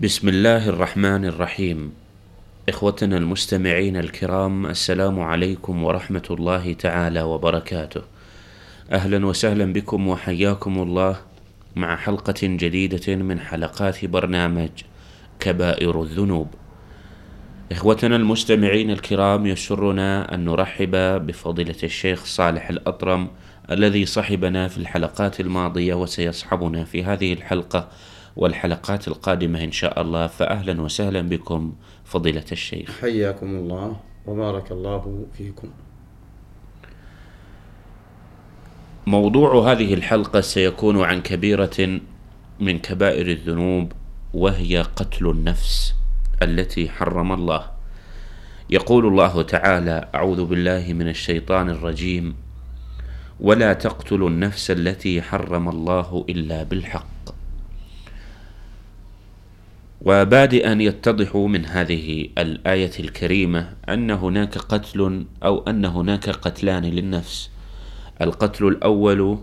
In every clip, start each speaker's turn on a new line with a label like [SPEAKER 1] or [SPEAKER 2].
[SPEAKER 1] بسم الله الرحمن الرحيم. إخوتنا المستمعين الكرام السلام عليكم ورحمة الله تعالى وبركاته. أهلا وسهلا بكم وحياكم الله مع حلقة جديدة من حلقات برنامج كبائر الذنوب. إخوتنا المستمعين الكرام يسرنا أن نرحب بفضيلة الشيخ صالح الأطرم الذي صحبنا في الحلقات الماضية وسيصحبنا في هذه الحلقة والحلقات القادمة إن شاء الله. فأهلا وسهلا بكم فضيلة الشيخ.
[SPEAKER 2] حياكم الله وبارك الله فيكم.
[SPEAKER 1] موضوع هذه الحلقة سيكون عن كبيرة من كبائر الذنوب وهي قتل النفس التي حرم الله. يقول الله تعالى أعوذ بالله من الشيطان الرجيم ولا تقتلوا النفس التي حرم الله إلا بالحق. وبادئا يتضح من هذه الآية الكريمة أن هناك قتل أو أن هناك قتلان للنفس. القتل الأول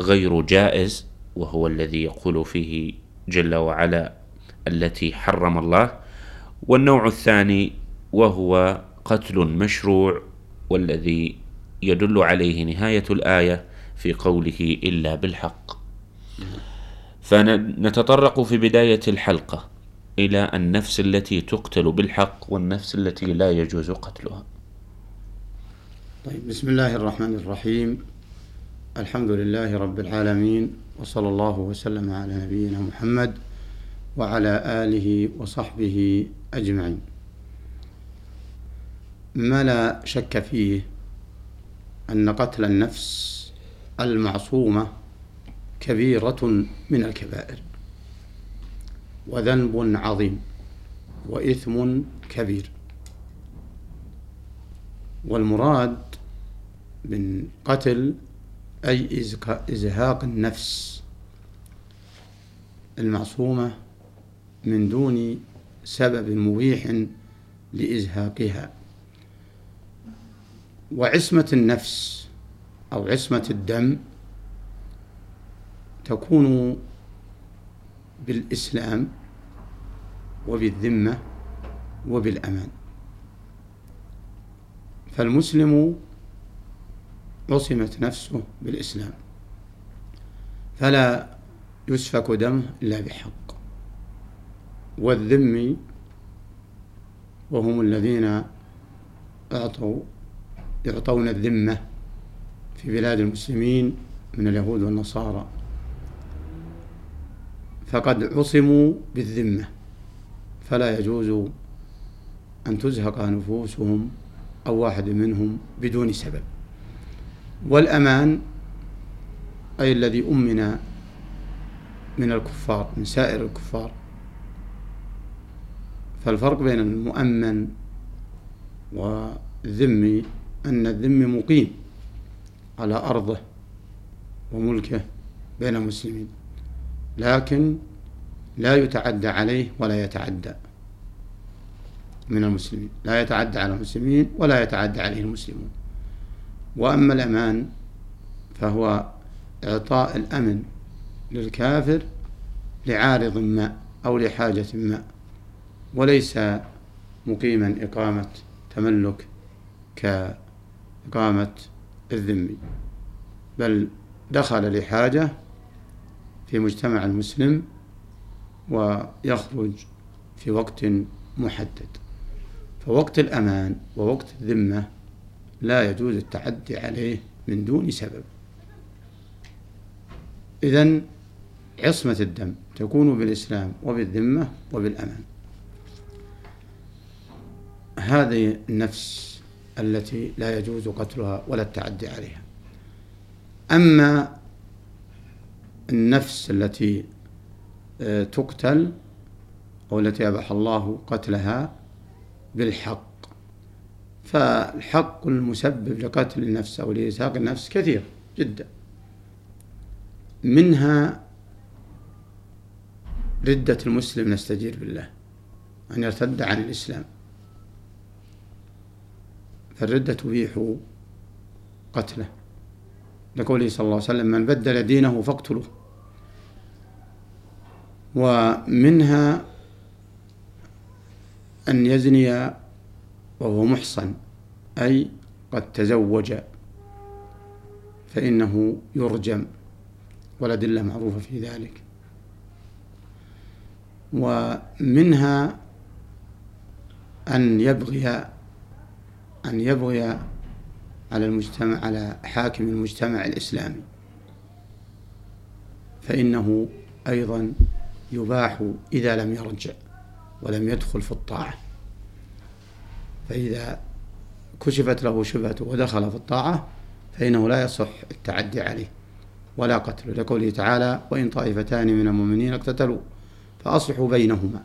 [SPEAKER 1] غير جائز وهو الذي يقول فيه جل وعلا التي حرم الله. والنوع الثاني وهو قتل مشروع والذي يدل عليه نهاية الآية في قوله إلا بالحق. فنتطرق في بداية الحلقة إلى النفس التي تقتل بالحق والنفس التي لا يجوز قتلها.
[SPEAKER 2] طيب بسم الله الرحمن الرحيم الحمد لله رب العالمين وصلى الله وسلم على نبينا محمد وعلى آله وصحبه أجمعين. ما لا شك فيه أن قتل النفس المعصومة كبيرة من الكبائر. وذنب عظيم وإثم كبير. والمراد من قتل أي إزهاق النفس المعصومة من دون سبب مبيح لإزهاقها. وعصمة النفس أو عصمة الدم تكون بالإسلام وبالذمة وبالأمان. فالمسلم عصمت نفسه بالإسلام فلا يسفك دمه إلا بحق. والذم وهم الذين أعطوا يعطون الذمة في بلاد المسلمين من اليهود والنصارى. فقد عصموا بالذمة. فلا يجوز أن تزهق نفوسهم أو واحد منهم بدون سبب. والأمان أي الذي أمن من الكفار من سائر الكفار. فالفرق بين المؤمن والذمي أن الذمي مقيم على أرضه وملكه بين المسلمين. لكن لا يتعدى عليه ولا يتعدى من المسلمين. لا يتعدى على المسلمين ولا يتعدى عليه المسلمون. وأما الأمان فهو إعطاء الأمن للكافر لعارض ما أو لحاجة ما وليس مقيما إقامة تملك كإقامة الذمي بل دخل لحاجة في مجتمع المسلم ويخرج في وقت محدد. فوقت الأمان ووقت الذمة لا يجوز التعدي عليه من دون سبب. إذا عصمة الدم تكون بالإسلام وبالذمة وبالأمان. هذه النفس التي لا يجوز قتلها ولا التعدي عليها. أما النفس التي آه، تقتل أو التي أباح الله قتلها بالحق. فالحق المسبب لقتل النفس أو لإزهاق النفس كثير جدا. منها ردة المسلم نستجير بالله أن يرتد عن الإسلام. فالردة تبيح قتله. لقوله صلى الله عليه وسلم من بدل دينه فاقتلوه ومنها أن يزني وهو محصن أي قد تزوج فإنه يرجم والأدلة معروفة في ذلك. ومنها أن يبغي أن يبغي على المجتمع على حاكم المجتمع الإسلامي. فإنه أيضا يباح إذا لم يرجع ولم يدخل في الطاعة. فإذا كشفت له شبهته ودخل في الطاعة فإنه لا يصح التعدي عليه. ولا قتل. لقوله تعالى وإن طائفتان من المؤمنين اقتتلوا فأصلحوا بينهما.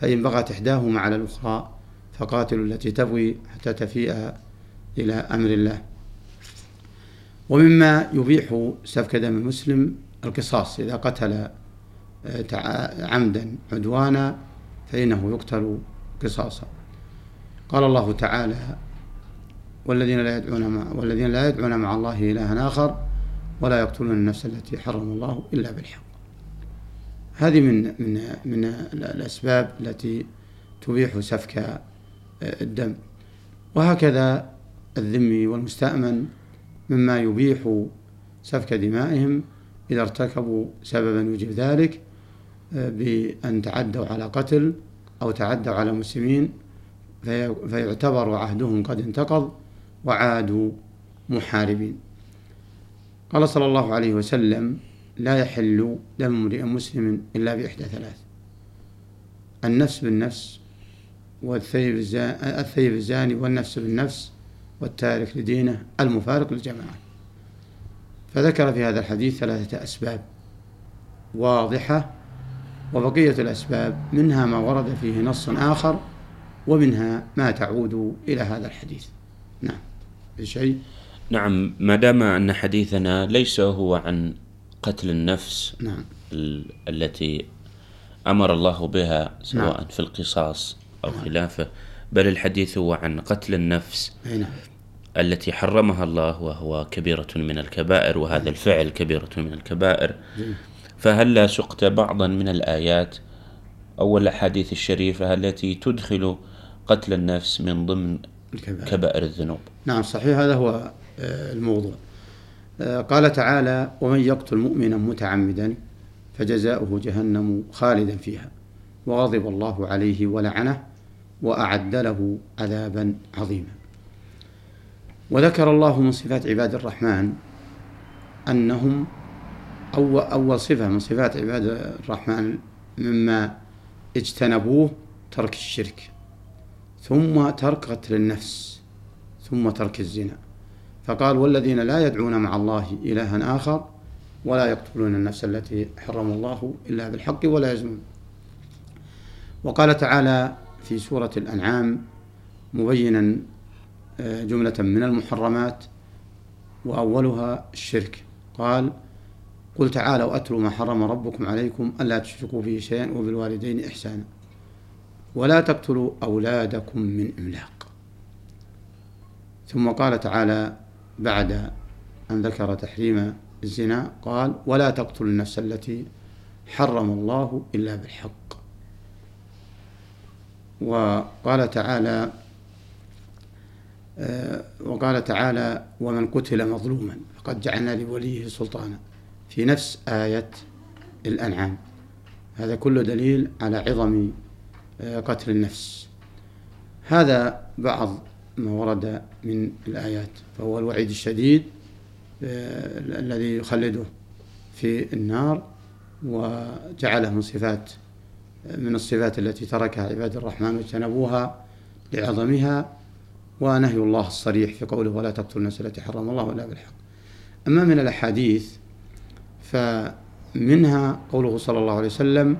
[SPEAKER 2] فإن بغت إحداهما على الأخرى فقاتلوا التي تبغي حتى تفيء إلى أمر الله. ومما يبيح سفك دم المسلم القصاص إذا قتل آه، عمدا عدوانا فإنه يقتل قصاصا. قال الله تعالى والذين لا يدعون مع والذين لا يدعون مع الله إلها آخر ولا يقتلون النفس التي حرم الله إلا بالحق. هذه من من من الأسباب التي تبيح سفك آه، الدم. وهكذا الذمي والمستأمن مما يبيح سفك دمائهم إذا ارتكبوا سببا يوجب ذلك آه، بأن تعدوا على قتل أو تعدوا على مسلمين فيعتبر عهدهم قد انتقض وعادوا محاربين. قال صلى الله عليه وسلم لا يحل دم امرئ مسلم إلا بإحدى ثلاث. النفس بالنفس والثيب الزاني, والنفس بالنفس والتارك لدينه المفارق للجماعة فذكر في هذا الحديث ثلاثة أسباب واضحة وبقية الأسباب منها ما ورد فيه نص آخر ومنها ما تعود إلى هذا الحديث نعم بشيء
[SPEAKER 1] نعم ما دام أن حديثنا ليس هو عن قتل النفس
[SPEAKER 2] نعم.
[SPEAKER 1] التي أمر الله بها سواء نعم. في القصاص أو نعم. خلافه بل الحديث هو عن قتل النفس
[SPEAKER 2] نعم.
[SPEAKER 1] التي حرمها الله وهو كبيرة من الكبائر وهذا نعم. الفعل كبيرة من الكبائر فهل لا سقت بعضا من الآيات أو الأحاديث الشريفة التي تدخل قتل النفس من ضمن الكبائر. كبائر الذنوب
[SPEAKER 2] نعم صحيح هذا هو آه، الموضوع آه، قال تعالى ومن يقتل مؤمنا متعمدا فجزاؤه جهنم خالدا فيها وغضب الله عليه ولعنه وأعد له عذابا عظيما. وذكر الله من صفات عباد الرحمن أنهم أول, أول صفة من صفات عباد الرحمن مما اجتنبوه ترك الشرك ثم ترك قتل النفس ثم ترك الزنا. فقال والذين لا يدعون مع الله إلها آخر ولا يقتلون النفس التي حرم الله إلا بالحق ولا يزنون. وقال تعالى في سورة الأنعام مبينا آه، جملة من المحرمات وأولها الشرك. قال قل تعالوا أتلوا ما حرم ربكم عليكم ألا تشركوا به شيئا وبالوالدين إحسانا ولا تقتلوا أولادكم من إملاق. ثم قال تعالى بعد أن ذكر تحريم الزنا قال ولا تقتلوا النفس التي حرم الله إلا بالحق. وقال تعالى آه، وقال تعالى ومن قتل مظلوما فقد جعلنا لوليه سلطانا. في نفس آية الأنعام. هذا كله دليل على عظم آه، قتل النفس. هذا بعض ما ورد من الآيات فهو الوعيد الشديد آه، الذي يخلده في النار وجعله من صفات من الصفات التي تركها عباد الرحمن واجتنبوها لعظمها ونهي الله الصريح في قوله ولا تقتلوا النفس التي حرم الله إلا بالحق. أما من الأحاديث فمنها قوله صلى الله عليه وسلم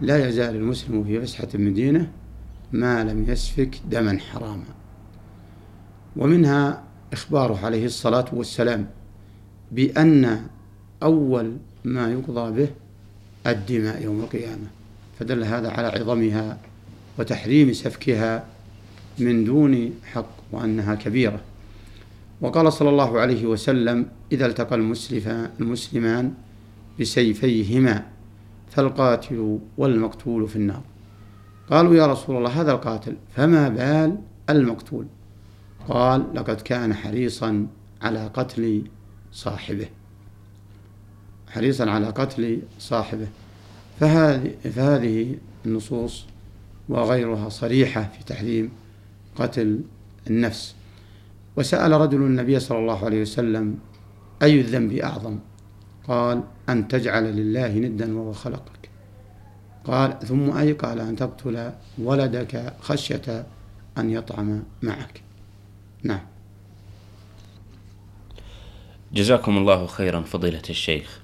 [SPEAKER 2] لا يزال المسلم في فسحة من دينه ما لم يسفك دما حراما ومنها إخباره عليه الصلاة والسلام بأن أول ما يقضى به الدماء يوم القيامة فدل هذا على عظمها وتحريم سفكها من دون حق وأنها كبيرة. وقال صلى الله عليه وسلم إذا التقى قالوا يا رسول الله هذا القاتل فما بال المقتول؟ قال لقد كان حريصا على قتل صاحبه. حريصا على قتل صاحبه. فهذه فهذه النصوص وغيرها صريحة في تحريم قتل النفس. وسأل رجل النبي صلى الله عليه وسلم أي الذنب أعظم؟ قال أن تجعل لله ندا وهو خلقك. قال ثم أي قال أن تقتل ولدك خشية أن يطعم معك. نعم.
[SPEAKER 1] جزاكم الله خيرا فضيلة الشيخ.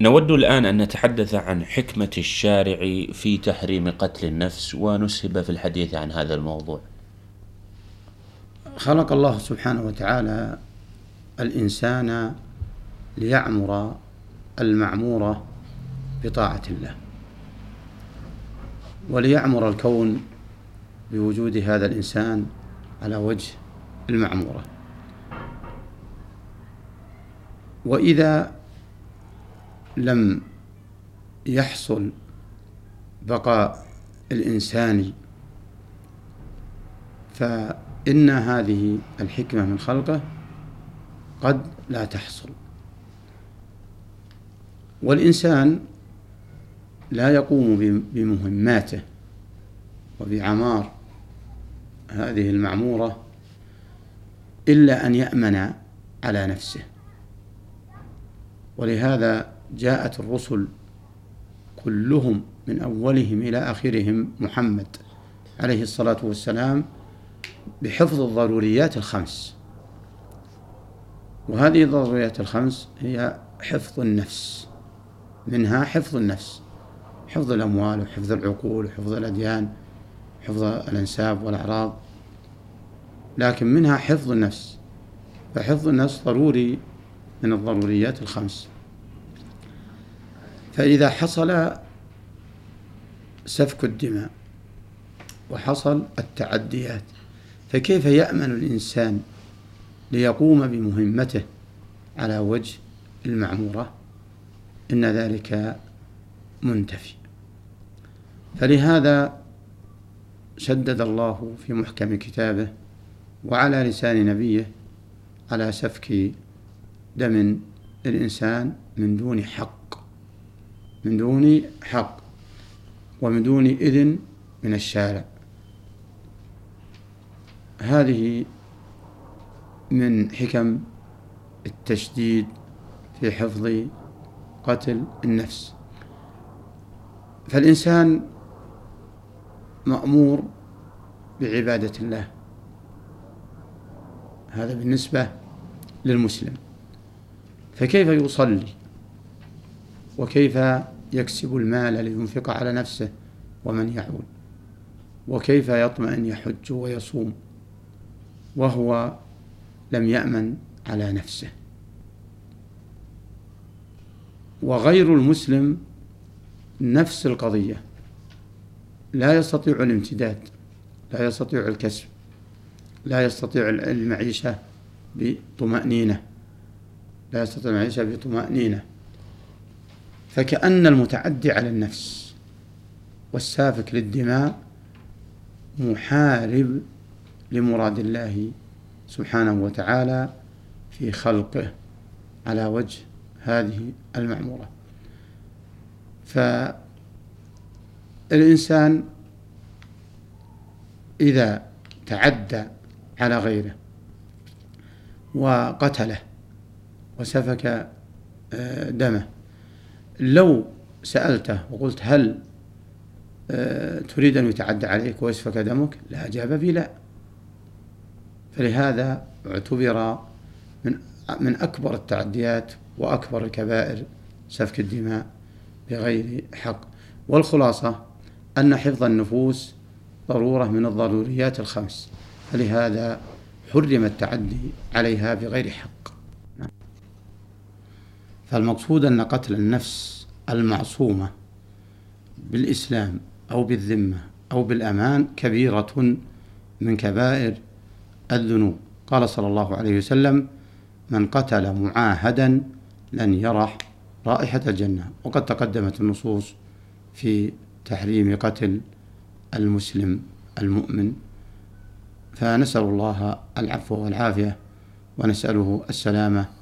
[SPEAKER 1] نود الآن أن نتحدث عن حكمة الشارع في تحريم قتل النفس ونسهب في الحديث عن هذا الموضوع.
[SPEAKER 2] خلق الله سبحانه وتعالى الإنسان ليعمر المعمورة بطاعة الله وليعمر الكون بوجود هذا الإنسان على وجه المعمورة. وإذا لم يحصل بقاء الإنسان فإن هذه الحكمة من خلقه قد لا تحصل. والإنسان لا يقوم بمهماته وبعمار هذه المعمورة إلا أن يأمن على نفسه. ولهذا جاءت الرسل كلهم من أولهم إلى آخرهم محمد عليه الصلاة والسلام بحفظ الضروريات الخمس. وهذه الضروريات الخمس هي حفظ النفس منها حفظ النفس حفظ الأموال وحفظ العقول وحفظ الأديان حفظ الأنساب والأعراض لكن منها حفظ النفس. فحفظ النفس ضروري من الضروريات الخمس. فإذا حصل سفك الدماء وحصل التعديات فكيف يأمن الإنسان ليقوم بمهمته على وجه المعمورة؟ إن ذلك منتفي. فلهذا شدد الله في محكم كتابه وعلى لسان نبيه على سفك دم الإنسان من دون حق. من دون حق ومن دون إذن من الشارع. هذه من حكم التشديد في حفظ قتل النفس. فالإنسان مأمور بعبادة الله. هذا بالنسبة للمسلم. فكيف يصلي؟ وكيف يكسب المال لينفق على نفسه ومن يعول؟ وكيف يطمئن يحج ويصوم وهو لم يأمن على نفسه؟ وغير المسلم نفس القضية. لا يستطيع الامتداد لا يستطيع الكسب لا يستطيع المعيشة بطمأنينة. لا يستطيع المعيشة بطمأنينة. فكأن المتعدي على النفس والسافك للدماء محارب لمراد الله سبحانه وتعالى في خلقه على وجه هذه المعمورة. فالإنسان إذا تعدى على غيره وقتله وسفك آه، دمه لو سألته وقلت هل آه، تريد أن يتعدى عليك ويسفك دمك؟ لا أجاب بلا فلهذا اعتبر من من أكبر التعديات وأكبر الكبائر سفك الدماء بغير حق. والخلاصة أن حفظ النفوس ضرورة من الضروريات الخمس. فلهذا حرم التعدي عليها بغير حق. فالمقصود أن قتل النفس المعصومة بالإسلام أو بالذمة أو بالأمان كبيرة من كبائر الذنوب. قال صلى الله عليه وسلم من قتل معاهدا لن يرح رائحة الجنة. وقد تقدمت النصوص في تحريم قتل المسلم المؤمن. فنسأل الله العفو والعافية ونسأله السلامة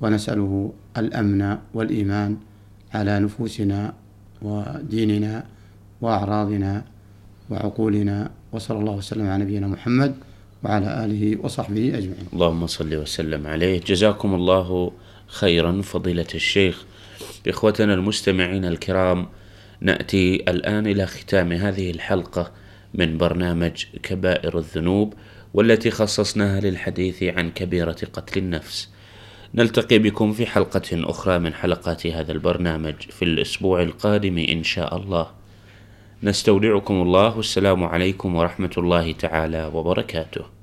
[SPEAKER 2] ونسأله الأمن والإيمان على نفوسنا وديننا وأعراضنا وعقولنا وصلى الله وسلم على نبينا محمد وعلى آله وصحبه أجمعين.
[SPEAKER 1] اللهم صل وسلم عليه. جزاكم الله خيرا فضيلة الشيخ. إخوتنا المستمعين الكرام نأتي الآن إلى ختام هذه الحلقة من برنامج كبائر الذنوب والتي خصصناها للحديث عن كبيرة قتل النفس. نلتقي بكم في حلقة أخرى من حلقات هذا البرنامج في الأسبوع القادم إن شاء الله. نستودعكم الله والسلام عليكم ورحمة الله تعالى وبركاته.